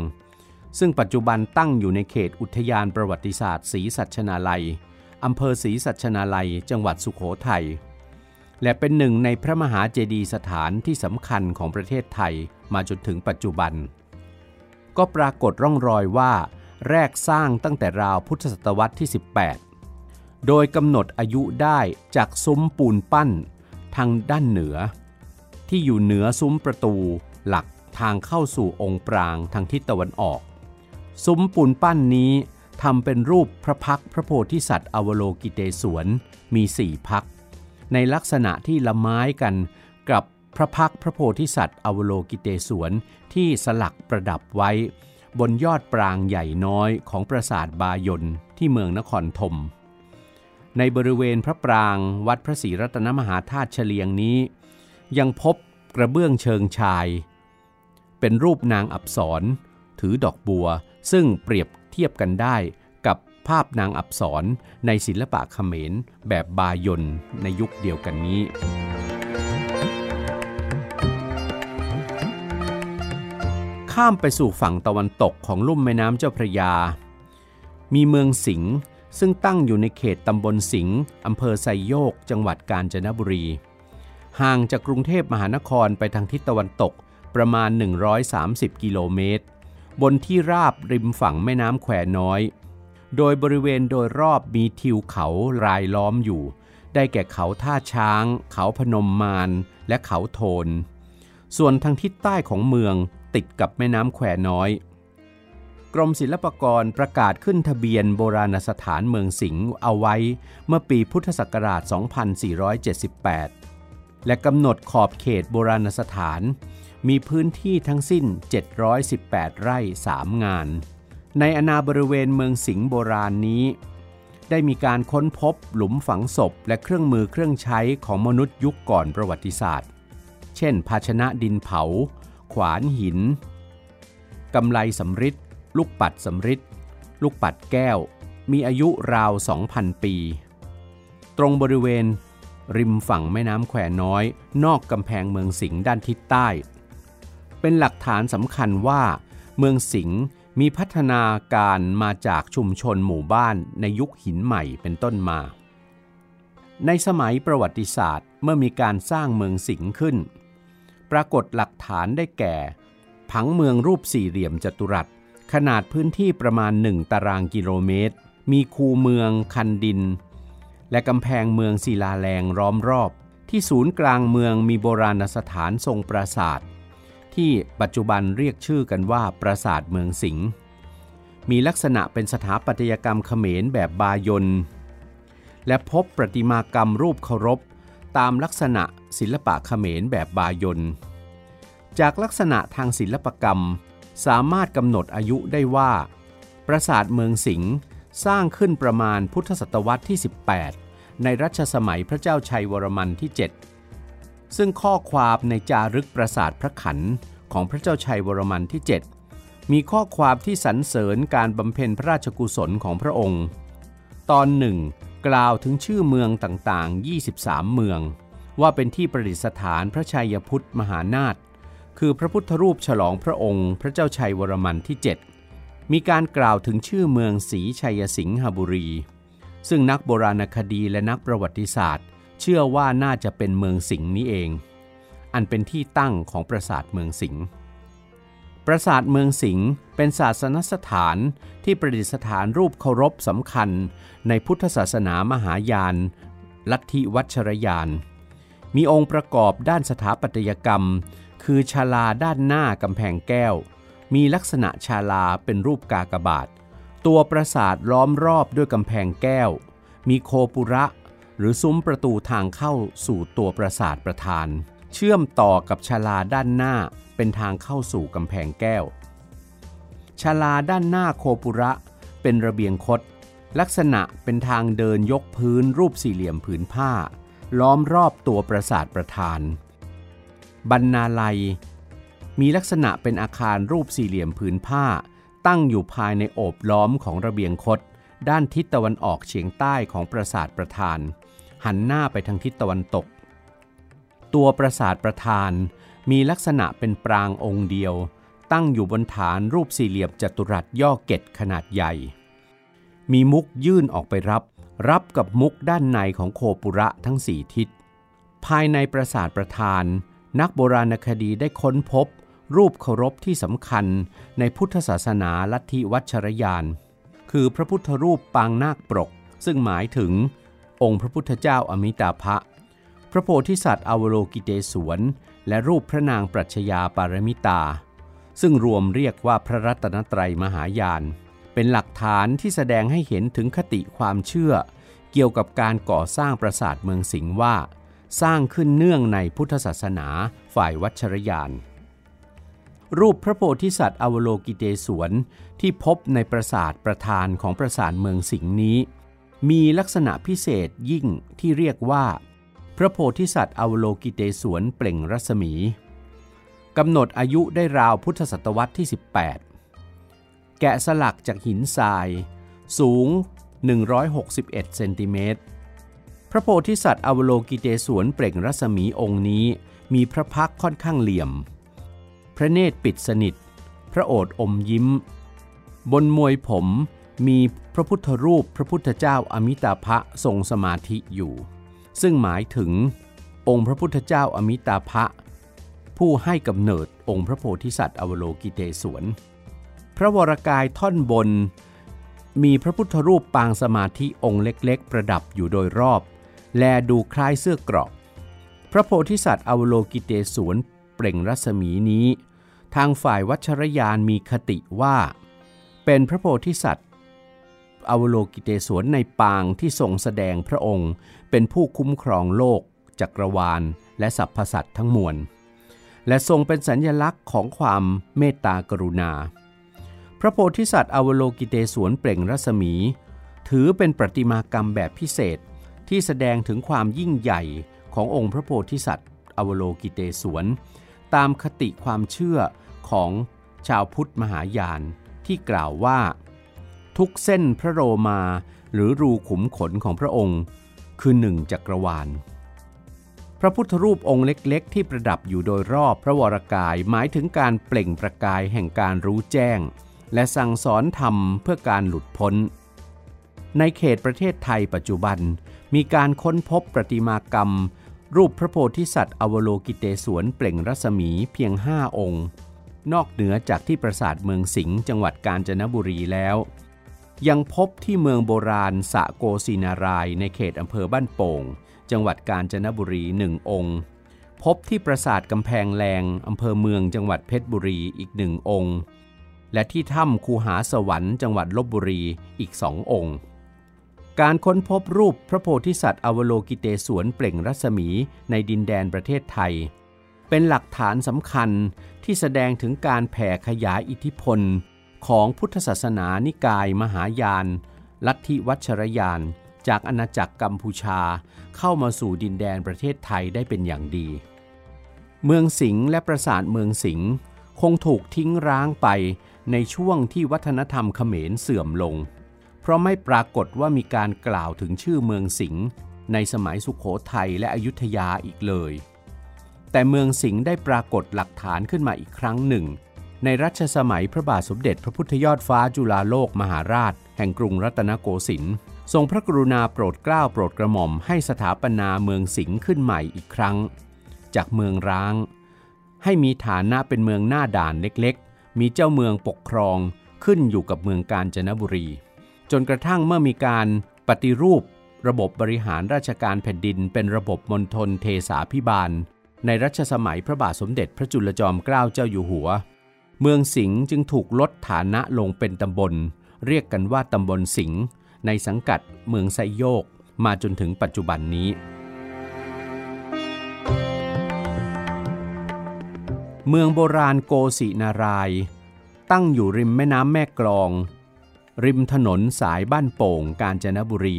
ซึ่งปัจจุบันตั้งอยู่ในเขตอุทยานประวัติศาสตร์ศรีสัชนาลัยอำเภอศรีสัชนาลัย จังหวัดสุขโขทัยและเป็นหนึ่งในพระมหาเจดีย์สถานที่สำคัญของประเทศไทยมาจนถึงปัจจุบัน ก็ปรากฏร่องรอยว่าแรกสร้างตั้งแต่ราวพุทธศตวรรษที่ 18 โดยกำหนดอายุได้จากซุ้มปูนปั้นทางด้านเหนือ ที่อยู่เหนือซุ้มประตูหลักทางเข้าสู่องค์ปรางทางทิศตะวันออก ซุ้มปูนปั้นนี้ทำเป็นรูปพระพักพระโพธิสัตว์อวโลกิเตศวนมีสี่พัก ในลักษณะที่ละไม้กัน พระพักพระโพธิสัตว์อวโลกิเตศวนที่สลักประดับไว้ บนยอดปรางใหญ่น้อยของปราสาทบายนที่เมืองนครธมในบริเวณพระปรางวัดพระศรีรัตนมหาธาตุเฉลียงนี้ ยังพบกระเบื้องเชิงชาย เป็นรูปนางอับสรถือดอกบัว ซึ่งเปรียบเทียบกันได้กับภาพนางอับสรในศิลปะเขมรแบบบายนในยุคเดียวกันนี้ ข้ามไปสู่ฝั่งตะวันตกของลุ่มแม่น้ำเจ้าพระยา มีเมืองสิงห์ซึ่งตั้งอยู่ในเขตตำบลสิงห์อำเภอไซโยก จังหวัดกาญจนบุรี ห่างจากกรุงเทพมหานครไปทางทิศตะวันตกประมาณ 130 กิโลเมตร บนที่ราบริมฝั่งแม่น้ำแควน้อย โดยบริเวณโดยรอบมีทิวเขารายล้อมอยู่ ได้แก่เขาท่าช้าง เขาพนมมานและเขาโทน ส่วนทางทิศใต้ของเมือง ติดกับแม่น้ำแควน้อย กรมศิลปากรประกาศขึ้นทะเบียนโบราณสถานเมืองสิงห์เอาไว้เมื่อปีพุทธศักราช 2478 และกำหนดขอบเขตโบราณสถาน มีพื้นที่ทั้งสิ้น 718 ไร่ 3 งาน ในอนาบริเวณเมืองสิงห์โบราณนี้ได้มีการค้นพบหลุมฝังศพและเครื่องมือเครื่องใช้ของมนุษย์ยุคก่อนประวัติศาสตร์ เช่น ภาชนะดินเผา ขวานหินกำไลสำริดลูกปัดสำริดลูกปัดแก้ว มีอายุราว 2,000 ปี ตรงบริเวณ ริมฝั่งแม่น้ำแควน้อย นอกกำแพงเมืองสิงห์ด้านทิศใต้ เป็นหลักฐานสำคัญว่า เมืองสิงห์มีพัฒนาการมาจากชุมชนหมู่บ้านในยุคหินใหม่เป็นต้นมา ในสมัยประวัติศาสตร์เมื่อมีการสร้างเมืองสิงห์ขึ้น ปรากฏหลักฐานได้แก่ ผังเมืองรูปสี่เหลี่ยมจัตุรัส ขนาดพื้นที่ประมาณ 1 ตารางกิโลเมตร มีคูเมืองคันดิน และกำแพงเมืองศิลาแรงล้อมรอบ ที่ศูนย์กลางเมืองมีโบราณสถานทรงปราสาท ที่ปัจจุบันเรียกชื่อกันว่าปราสาทเมืองสิงห์มีลักษณะเป็นสถาปัตยกรรมเขมรแบบบายนและพบประติมากรรมรูปเคารพ ตามลักษณะ ศิลปะเขมรแบบบายนจากลักษณะทางศิลปกรรม สามารถกำหนดอายุได้ว่า ปราสาทเมืองสิงห์สร้างขึ้นประมาณพุทธศตวรรษที่ 18 ในรัชสมัยพระเจ้าชัยวรมันที่ 7 ซึ่งข้อความในจารึกปราสาทพระขันของพระเจ้าชัยวรมันที่ 7 มีข้อความที่สรรเสริญการบำเพ็ญพระราชกุศลของพระองค์ ตอนหนึ่งกล่าวถึงชื่อเมืองต่างๆ 23 เมือง ว่าเป็นที่ประดิษฐานพระชัยพุทธมหานาถคือพระพุทธรูปฉลองพระองค์ พระเจ้าชัยวรมันที่ 7 มีการกล่าวถึงชื่อเมืองศรีชัยสิงหบุรี ซึ่งนักโบราณคดีและนักประวัติศาสตร์ เชื่อว่าน่าจะเป็นเมืองสิงห์นี้เอง อันเป็นที่ตั้งของปราสาทเมืองสิงห์ปราสาทเมืองสิงห์เป็นศาสนสถานที่ประดิษฐานรูปเคารพสำคัญในพุทธศาสนามหายาน ลัทธิวัชรยาน มีองค์ประกอบด้านสถาปัตยกรรม คือชาลาด้านหน้ากำแพงแก้ว มีลักษณะชาลาเป็นรูปกากบาท ตัวปราสาทล้อมรอบด้วยกำแพงแก้ว มีโคปุระ หรือซุ้มประตูทางเข้าสู่ตัวปราสาทประธาน เชื่อมต่อกับชาลาด้านหน้าเป็นทางเข้าสู่กำแพงแก้ว ชาลาด้านหน้าโคปุระเป็นระเบียงคดลักษณะเป็นทางเดินยกพื้นรูปสี่เหลี่ยมผืนผ้า ล้อมรอบตัวปราสาทประธาน บรรณาลัย มีลักษณะเป็นอาคารรูปสี่เหลี่ยมผืนผ้า ตั้งอยู่ภายในโอบล้อมของระเบียงคดด้านทิศตะวันออกเฉียงใต้ของปราสาทประธาน หันหน้าไปทางทิศตะวันตก ตัวปราสาทประธานมีลักษณะเป็นปรางองค์เดียว ตั้งอยู่บนฐานรูปสี่เหลี่ยมจัตุรัสย่อเกตขนาดใหญ่ มีมุกยื่นออกไปรับ รับกับมุกด้านในของโคปุระทั้งสี่ทิศ ภายในปราสาทประธาน นักโบราณคดีได้ค้นพบ รูปเคารพที่สำคัญในพุทธศาสนาลัทธิวัชรยาน คือพระพุทธรูปปางนาคปรก ซึ่งหมายถึง องค์พระพุทธเจ้าอมิตาภะพระโพธิสัตว์อวโลกิเตศวน และรูปพระนางปรัชญาปารมิตา ซึ่งรวมเรียกว่าพระรัตนตรัยมหายาน เป็นหลักฐานที่แสดงให้เห็นถึงคติความเชื่อ เกี่ยวกับการก่อสร้างปราสาทเมืองสิงห์ว่า สร้างขึ้นเนื่องในพุทธศาสนาฝ่ายวัชรยาน รูปพระโพธิสัตว์อวโลกิเตศวนที่พบในปราสาทประธานของปราสาทเมืองสิงห์นี้ มีลักษณะพิเศษยิ่งที่เรียกว่า พระโพธิสัตว์อวโลกิเตศวนเปล่งรัศมีกำหนดอายุได้ราวพุทธศตวรรษที่ 18 แกะสลักจากหินทราย สูง 161 เซนติเมตร พระโพธิสัตว์อวโลกิเตศวนเปล่งรัศมีองค์นี้ มีพระพักค่อนข้างเหลี่ยม พระเนตรปิดสนิท พระโอษฐ์อมยิ้ม บนมวยผมมีพระพุทธรูปพระพุทธเจ้าอมิตาภะทรงสมาธิอยู่ ซึ่งหมายถึง องค์พระพุทธเจ้าอมิตาภะผู้ให้กำเนิดองค์พระโพธิสัตว์อวโลกิเตศวน พระวรกายท่อนบน มีพระพุทธรูปปางสมาธิองค์เล็กๆ ประดับอยู่โดยรอบ แลดูคล้ายเสื้อเกราะพระโพธิสัตว์อวโลกิเตศวนเปล่งรัศมีนี้ ทางฝ่ายวัชรยานมีคติว่า เป็นพระโพธิสัตว์อวโลกิเตศวนในปางที่ทรงแสดงพระองค์ เป็นผู้คุ้มครองโลก จักรวาล และสรรพสัตว์ทั้งมวล และทรงเป็นสัญญลักษณ์ของความเมตตากรุณา พระโพธิสัตว์อวโลกิเตศวนเปล่งรัศมี ถือเป็นประติมากรรมแบบพิเศษที่แสดงถึงความยิ่งใหญ่ขององค์พระโพธิสัตว์อวโลกิเตศวน ตามคติความเชื่อของชาวพุทธมหายานที่กล่าวว่า ทุกเส้นพระโรมาหรือรูขุมขนของพระองค์ คือหนึ่งจักรวาล พระพุทธรูปองค์เล็กๆ ที่ประดับอยู่โดยรอบพระวรากายหมายถึงการเปล่งประกายแห่งการรู้แจ้ง และสั่งสอนธรรมเพื่อการหลุดพ้น ในเขตประเทศไทยปัจจุบัน มีการค้นพบประติมากรรม รูปพระโพธิสัตว์อวโลกิเตศวนเปล่งรัศมีเพียงห้าองค์ นอกเหนือจากที่ปราสาทเมืองสิงห์จังหวัดกาญจนบุรีแล้ว ยังพบที่เมืองโบราณสะโกศินารายในเขตอำเภอบ้านโป่ง จังหวัดกาญจนบุรีหนึ่งองค์พบที่ปราสาทกำแพงแรงอำเภอเมืองจังหวัดเพชรบุรีอีกหนึ่งองค์ และที่ถ้ำคูหาสวรรค์จังหวัดลบบุรีอีกสององค์ การค้นพบรูปพระโพธิสัตว์อวโลกิเตศวนเปล่งรัศมีในดินแดนประเทศไทย เป็นหลักฐานสำคัญที่แสดงถึงการแผ่ขยายอิทธิพลของพุทธศาสนานิกายมหายาน ลัทธิวัชรยาน จากอาณาจักรกัมพูชาเข้ามาสู่ดินแดนประเทศไทยได้เป็นอย่างดี เมืองสิงห์และปราสาทเมืองสิงห์คงถูกทิ้งร้างไป ในช่วงที่วัฒนธรรมเขมรเสื่อมลง เพราะไม่ปรากฏว่ามีการกล่าวถึงชื่อเมืองสิงห์ในสมัยสุขโขทัยและอยุธยาอีกเลย แต่เมืองสิงห์ได้ปรากฏหลักฐานขึ้นมาอีกครั้งหนึ่ง ในรัชสมัยพระบาทสมเด็จพระพุทธยอดฟ้าจุฬาโลกมหาราช แห่งกรุงรัตนโกสินทร์ทรงพระกรุณาโปรดเกล้าโปรดกระหม่อมให้สถาปนาเมืองสิงห์ขึ้นใหม่อีกครั้ง จากเมืองร้าง ให้มีฐานะเป็นเมืองหน้าด่านเล็กๆ มีเจ้าเมืองปกครองขึ้นอยู่กับเมืองกาญจนบุรี จนกระทั่งเมื่อมีการปฏิรูประบบบริหารราชการแผ่นดิน เป็นระบบมณฑลเทสาพิบาล ในรัชสมัยพระบาทสมเด็จพระจุลจอมเกล้าเจ้าอยู่หัว เมืองสิงห์จึงถูกลดฐานะลงเป็นตำบล เรียกกันว่าตำบลสิงห์ในสังกัดเมืองไซโยก มาจนถึงปัจจุบันนี้ เมืองโบราณโกสินาราย ตั้งอยู่ริมแม่น้ำแม่กลอง ริมถนนสายบ้านโป่งกาญจนบุรี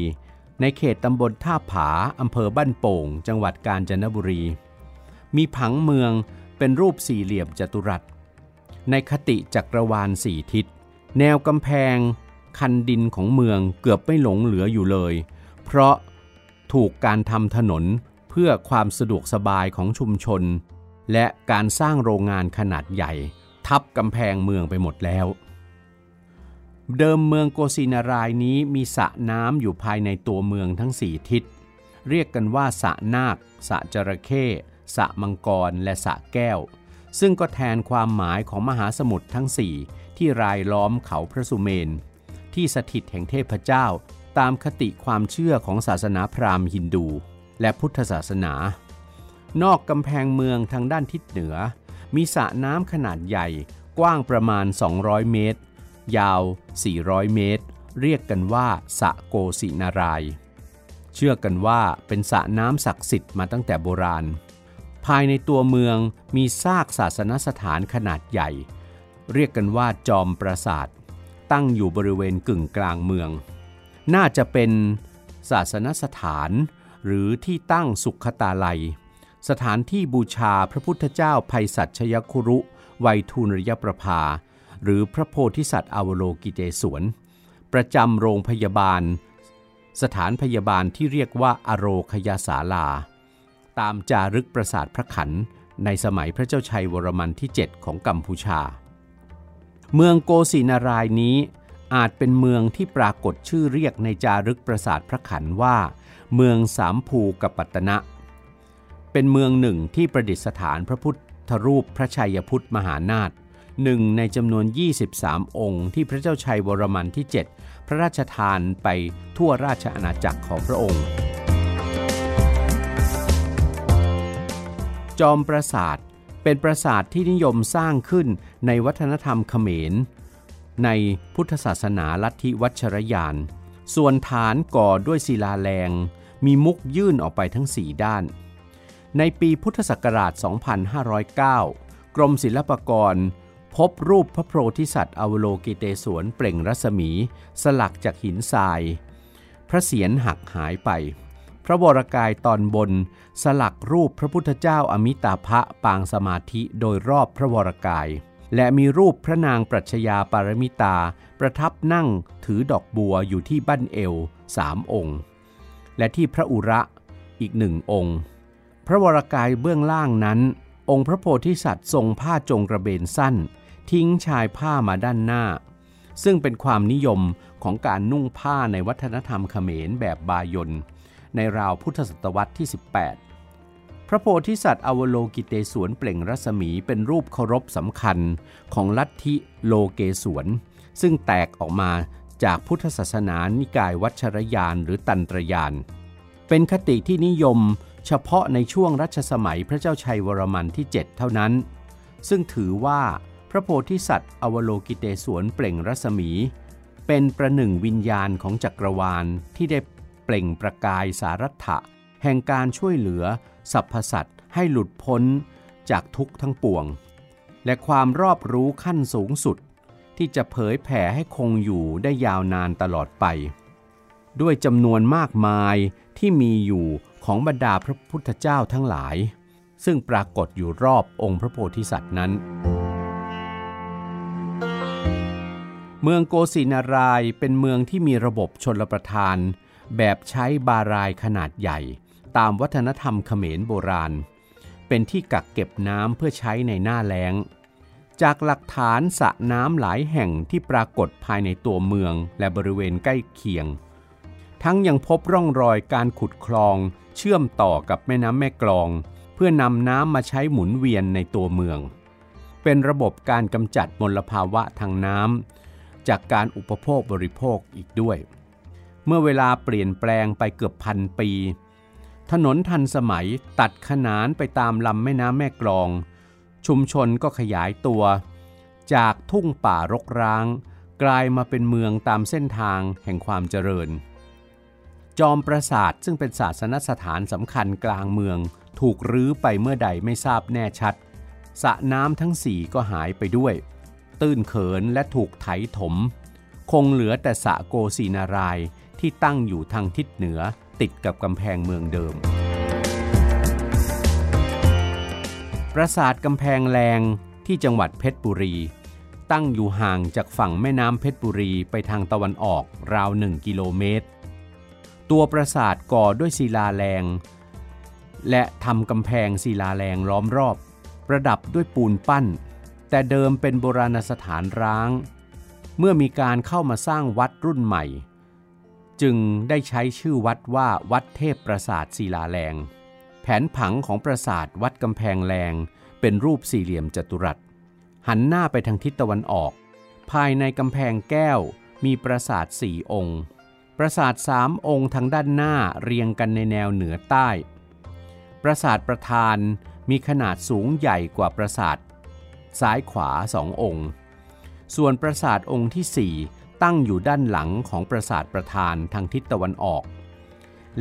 ในเขตตำบลท่าผาอำเภอบ้านโป่ง จังหวัดกาญจนบุรี มีผังเมืองเป็นรูปสี่เหลี่ยมจัตุรัส ในคติจักรวาลสี่ทิศ แนวกำแพง คันดินของเมืองเกือบไม่หลงเหลืออยู่เลย เพราะถูกการทำถนนเพื่อความสะดวกสบายของชุมชน และการสร้างโรงงานขนาดใหญ่ ทับกำแพงเมืองไปหมดแล้ว เดิมเมืองโกสินารายนี้มีสระน้ำอยู่ภายในตัวเมืองทั้งสี่ทิศ เรียกกันว่าสระนาคสระจระเข้สระมังกรและสระแก้ว ซึ่งก็แทนความหมายของมหาสมุทรทั้งสี่ที่รายล้อมเขาพระสุเมน ที่สถิตแห่งเทพเจ้าตามคติความเชื่อของศาสนาพราหมณ์ฮินดู และพุทธศาสนา นอกกำแพงเมืองทางด้านทิศเหนือ มีสระน้ำขนาดใหญ่ กว้างประมาณ 200 เมตร ยาว 400 เมตร เรียกกันว่าสระโกสินาราย เชื่อกันว่าเป็นสระน้ำศักดิ์สิทธิ์มาตั้งแต่โบราณ ภายในตัวเมืองมีซากศาสนสถานขนาดใหญ่ เรียกกันว่าจอมปราสาท ตั้งอยู่บริเวณกึ่งกลางเมือง น่าจะเป็นศาสนสถานหรือที่ตั้งสุขตาลัย สถานที่บูชาพระพุทธเจ้าภัยสัชยคุรุไวยทูนริยประภา หรือพระโพธิสัตว์อวโลกิเตศวน ประจำโรงพยาบาล สถานพยาบาลที่เรียกว่าอโรคยาสาลา ตามจารึกปราสาทพระขันในสมัยพระเจ้าชัยวรมันที่ 7 ของกัมพูชา เมืองโกสินารายนี้อาจเป็นเมืองที่ปรากฏชื่อเรียกในจารึกปราสาทพระขันว่า เมืองสามภูกับปัตตนะ เป็นเมืองหนึ่งที่ประดิษฐานพระพุทธรูปพระชัยพุทธมหานาถหนึ่งในจำนวน 23 องค์ที่พระเจ้าชัยวรมันที่ 7 พระราชทานไปทั่วราชอาณาจักรของพระองค์ จอมปราสาทเป็นปราสาทที่นิยมสร้างขึ้นในวัฒนธรรมเขมร ในพุทธศาสนาลัทธิวัชรยาน ส่วนฐานก่อด้วยศิลาแรง มีมุกยื่นออกไปทั้งสี่ด้าน ในปีพุทธศักราช 2509 กรมศิลปากร พบรูปพระโพธิสัตว์อวโลกิเตศวนเปล่งรัศมี สลักจากหินทราย พระเศียรหักหายไป พระวรกายตอนบน สลักรูปพระพุทธเจ้าอมิตาภะปางสมาธิโดยรอบพระวรกาย และมีรูปพระนางปรัชญาปารมิตา ประทับนั่งถือดอกบัวอยู่ที่บั้นเอวสามองค์ และที่พระอุระอีกหนึ่งองค์ พระวรกายเบื้องล่างนั้น องค์พระโพธิสัตว์ทรงผ้าจงกระเบนสั้น ทิ้งชายผ้ามาด้านหน้า ซึ่งเป็นความนิยมของการนุ่งผ้าในวัฒนธรรมเขมรแบบบายนในราวพุทธศตวรรษที่ 18 พระโพธิสัตว์อวโลกิเตศวนเปล่งรัศมีเป็นรูปเคารพสำคัญของลัทธิโลเกศวน ซึ่งแตกออกมาจากพุทธศาสนานิกายวัชรยานหรือตันตรยาน เป็นคติที่นิยม เฉพาะในช่วงรัชสมัยพระเจ้าชัยวรมันที่ 7 เท่านั้น ซึ่งถือว่าพระโพธิสัตว์อวโลกิเตศวนเปล่งรัศมี เป็นประหนึ่งวิญญาณของจักรวาลที่ได้เปล่งประกายสารัตถะ แห่งการช่วยเหลือสรรพสัตว์ให้หลุดพ้นจากทุกข์ทั้งปวง และความรอบรู้ขั้นสูงสุด ที่จะเผยแผ่ให้คงอยู่ได้ยาวนานตลอดไป ด้วยจำนวนมากมายที่มีอยู่ ของบรรดาพระพุทธเจ้าทั้งหลาย ซึ่งปรากฏอยู่รอบองค์พระโพธิสัตว์นั้น เมืองโกสินารายเป็นเมืองที่มีระบบชนลประทาน แบบใช้บารายขนาดใหญ่ ตามวัฒนธรรมเขมรโบราณ เป็นที่กักเก็บน้ำเพื่อใช้ในหน้าแล้ง จากหลักฐานสระน้ำหลายแห่งที่ปรากฏภายในตัวเมืองและบริเวณใกล้เคียง ทั้งยังพบร่องรอยการขุดคลองเชื่อมต่อกับแม่น้ำแม่กลอง เพื่อนำน้ำมาใช้หมุนเวียนในตัวเมือง เป็นระบบการกำจัดมลภาวะทางน้ำจากการอุปโภคบริโภคอีกด้วย เมื่อเวลาเปลี่ยนแปลงไปเกือบพันปี ถนนทันสมัยตัดขนานไปตามลำแม่น้ำแม่กลอง ชุมชนก็ขยายตัว จากทุ่งป่ารกร้าง กลายมาเป็นเมืองตามเส้นทางแห่งความเจริญ จอมปราสาทซึ่งเป็นศาสนสถานสำคัญกลางเมือง ถูกรื้อไปเมื่อใดไม่ทราบแน่ชัดสระน้ำทั้งสี่ก็หายไปด้วย ตื้นเขินและถูกไถถม คงเหลือแต่สะโกศีนารายที่ตั้งอยู่ทางทิศเหนือติดกับกำแพงเมืองเดิม ปราสาทกำแพงแรงที่จังหวัดเพชรบุรี ตั้งอยู่ห่างจากฝั่งแม่น้ำเพชรบุรีไปทางตะวันออกราวหนึ่งกิโลเมตร ตัวปราสาทก่อด้วยศิลาแรง และทำกำแพงศิลาแรงล้อมรอบ ประดับด้วยปูนปั้น แต่เดิมเป็นโบราณสถานร้าง เมื่อมีการเข้ามาสร้างวัดรุ่นใหม่ จึงได้ใช้ชื่อวัดว่าวัดเทพปราสาทศิลาแรง แผนผังของปราสาทวัดกำแพงแรงเป็นรูปสี่เหลี่ยมจัตุรัส หันหน้าไปทางทิศตะวันออก ภายในกำแพงแก้วมีปราสาทสี่องค์ ปราสาทสามองค์ทางด้านหน้าเรียงกันในแนวเหนือใต้ ปราสาทประธานมีขนาดสูงใหญ่กว่าปราสาทซ้ายขวาสององค์ ส่วนปราสาทองค์ที่สี่ตั้งอยู่ด้านหลังของปราสาทประธานทางทิศตะวันออก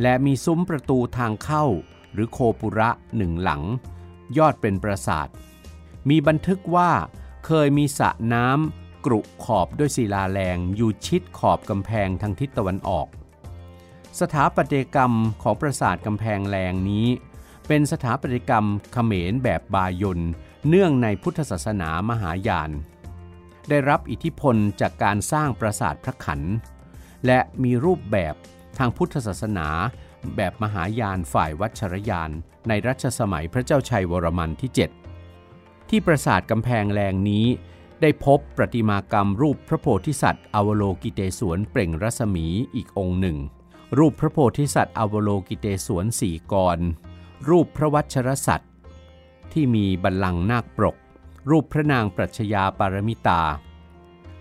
และมีซุ้มประตูทางเข้าหรือโคปุระหนึ่งหลัง ยอดเป็นปราสาท มีบันทึกว่าเคยมีสระน้ำ กรุขอบด้วยศิลาแรงอยู่ชิดขอบกำแพงทางทิศตะวันออก สถาปัตยกรรมของปราสาทกำแพงแรงนี้ เป็นสถาปัตยกรรมเขมรแบบบายนเนื่องในพุทธศาสนามหายาน ได้รับอิทธิพลจากการสร้างปราสาทพระขัน และมีรูปแบบทางพุทธศาสนาแบบมหายานฝ่ายวัชรยาน ในรัชสมัยพระเจ้าชัยวรมันที่ 7 ที่ปราสาทกำแพงแรงนี้ ได้พบประติมากรรมรูปพระโพธิสัตว์อวโลกิเตศวนเปล่งรัศมีอีกองค์หนึ่ง รูปพระโพธิสัตว์อวโลกิเตศวนสี่กร รูปพระวัชรสัตว์ที่มีบัลลังก์นาคปรก รูปพระนางปรัชญาปารมิตา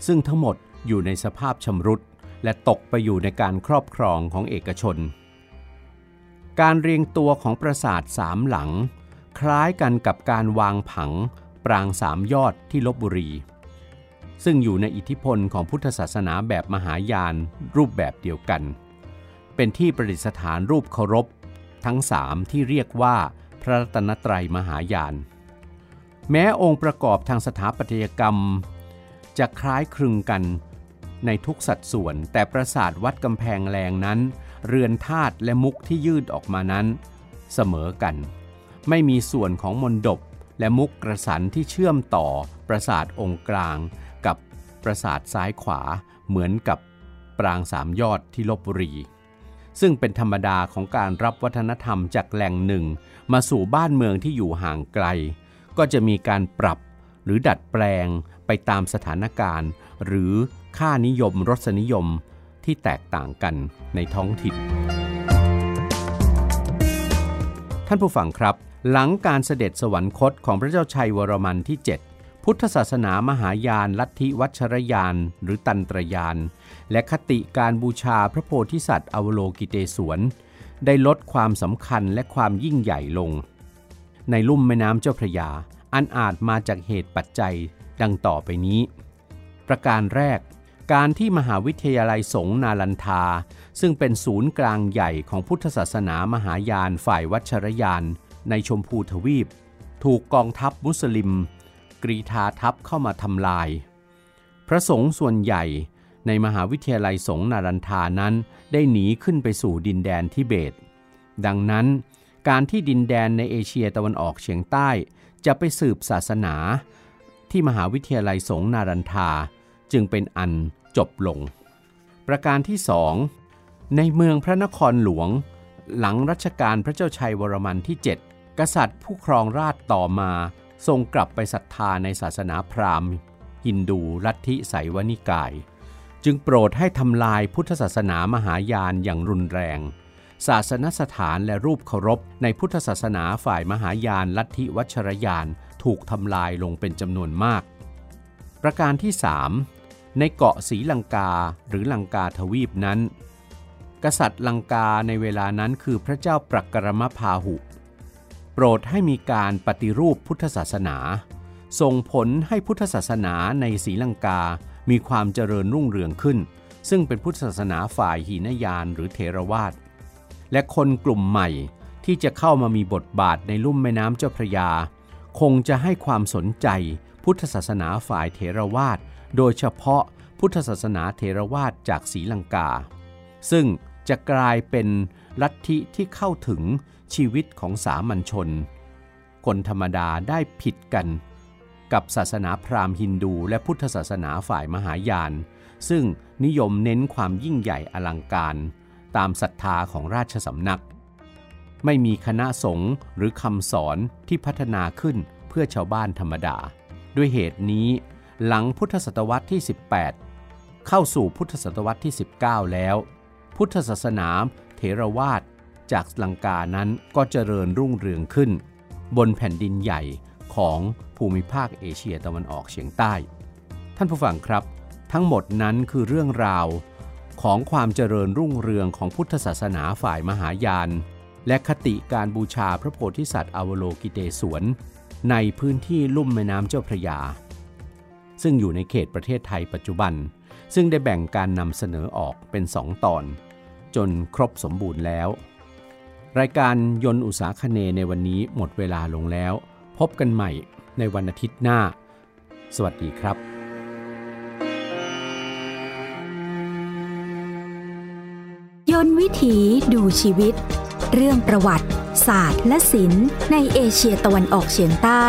ซึ่งทั้งหมดอยู่ในสภาพชำรุดและตกไปอยู่ในการครอบครองของเอกชน การเรียงตัวของปราสาทสามหลัง คล้ายกันกับการวางผัง ปรางสามยอดที่ลบบุรี ซึ่งอยู่ในอิทธิพลของพุทธศาสนาแบบมหายานรูปแบบเดียวกัน เป็นที่ประดิษฐานรูปเคารพ ทั้งสามที่เรียกว่าพระรัตนตรัยมหายาน แม้องค์ประกอบทางสถาปัตยกรรม จะคล้ายคลึงกันในทุกสัดส่วน แต่ปราสาทวัดกำแพงแรงนั้น เรือนธาตุและมุกที่ยืดออกมานั้น เสมอกัน ไม่มีส่วนของมนดบและมุกกระสันที่เชื่อมต่อปราสาทองค์กลาง ปราสาทซ้ายขวาเหมือนกับปรางสามยอดที่ลบบุรี ซึ่งเป็นธรรมดาของการรับวัฒนธรรมจากแหล่งหนึ่ง มาสู่บ้านเมืองที่อยู่ห่างไกล ก็จะมีการปรับหรือดัดแปลงไปตามสถานการณ์ หรือค่านิยมรสนิยมที่แตกต่างกันในท้องถิ่น ท่านผู้ฟังครับ หลังการเสด็จสวรรคตของพระเจ้าชัยวรมันที่ 7 พุทธศาสนามหายานลัทธิวัชรยานหรือตันตรยาน และคติการบูชาพระโพธิสัตว์อวโลกิเตศวน ได้ลดความสำคัญและความยิ่งใหญ่ลง ในลุ่มแม่น้ำเจ้าพระยา อันอาจมาจากเหตุปัจจัยดังต่อไปนี้ ประการแรก การที่มหาวิทยาลัยสงนาลันทา ซึ่งเป็นศูนย์กลางใหญ่ของพุทธศาสนามหายานฝ่ายวัชรยาน ในชมพูทวีป ถูกกองทัพมุสลิม กรีธาทัพเข้ามาทำลาย พระสงฆ์ส่วนใหญ่ในมหาวิทยาลัยสงฆ์นารันทานั้นได้หนีขึ้นไปสู่ดินแดนทิเบต ดังนั้น การที่ดินแดนในเอเชียตะวันออกเฉียงใต้ จะไปสืบศาสนา ที่มหาวิทยาลัยสงฆ์นารันทาจึงเป็นอันจบลง ประการที่สองในเมืองพระนครหลวง หลังรัชกาลพระเจ้าชัยวรมันที่ 7 กษัตริย์ผู้ครองราชต่อมา ทรงกลับไปศรัทธาในศาสนาพราหมณ์ ฮินดูลัทธิไสยวนิกาย จึงโปรดให้ทำลายพุทธศาสนามหายานอย่างรุนแรง ศาสนสถานและรูปเคารพในพุทธศาสนาฝ่ายมหายานลัทธิวัชรยานถูกทำลายลงเป็นจำนวนมาก ประการที่ 3 ในเกาะศรีลังกาหรือลังกาทวีปนั้น กษัตริย์ลังกาในเวลานั้นคือพระเจ้าปรักรมพาหุ โปรดให้มีการปฏิรูปพุทธศาสนา ส่งผลให้พุทธศาสนาในศรีลังกา มีความเจริญรุ่งเรืองขึ้น ซึ่งเป็นพุทธศาสนาฝ่ายหีนยานหรือเทรวาสและคนกลุ่มใหม่ที่จะเข้ามามีบทบาทในลุ่มแม่น้ำเจ้าพระยา คงจะให้ความสนใจพุทธศาสนาฝ่ายเถรวาทโดยเฉพาะพุทธศาสนาเทรวาสจากศรีลังกา ซึ่งจะกลายเป็นลัทธิที่เข้าถึง ชีวิตของสามัญชน คนธรรมดาได้ผิดกัน กับศาสนาพราหมณ์ฮินดูและพุทธศาสนาฝ่ายมหายาน ซึ่งนิยมเน้นความยิ่งใหญ่อลังการ ตามศรัทธาของราชสำนัก ไม่มีคณะสงฆ์หรือคำสอนที่พัฒนาขึ้นเพื่อชาวบ้านธรรมดา ด้วยเหตุนี้ หลังพุทธศตวรรษที่ 18 เข้าสู่พุทธศตวรรษที่ 19 แล้ว พุทธศาสนาเถรวาท จากลังกานั้นก็เจริญรุ่งเรืองขึ้น บนแผ่นดินใหญ่ของภูมิภาคเอเชียตะวันออกเฉียงใต้ ท่านผู้ฟังครับ ทั้งหมดนั้นคือเรื่องราวของความเจริญรุ่งเรืองของพุทธศาสนาฝ่ายมหายาน และคติการบูชาพระโพธิสัตว์อวโลกิเตศวน ในพื้นที่ลุ่มแม่น้ำเจ้าพระยา ซึ่งอยู่ในเขตประเทศไทยปัจจุบัน ซึ่งได้แบ่งการนำเสนอออกเป็นสองตอน จนครบสมบูรณ์แล้ว รายการยนต์อุตสาคเนในวันนี้หมดเวลาลงแล้ว พบกันใหม่ในวันอาทิตย์หน้า สวัสดีครับยนต์วิถีดูชีวิต เรื่องประวัติ ศาสตร์ และศิลป์ในเอเชียตะวันออกเฉียงใต้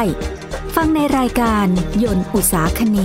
ฟังในรายการยนต์อุตสาคเน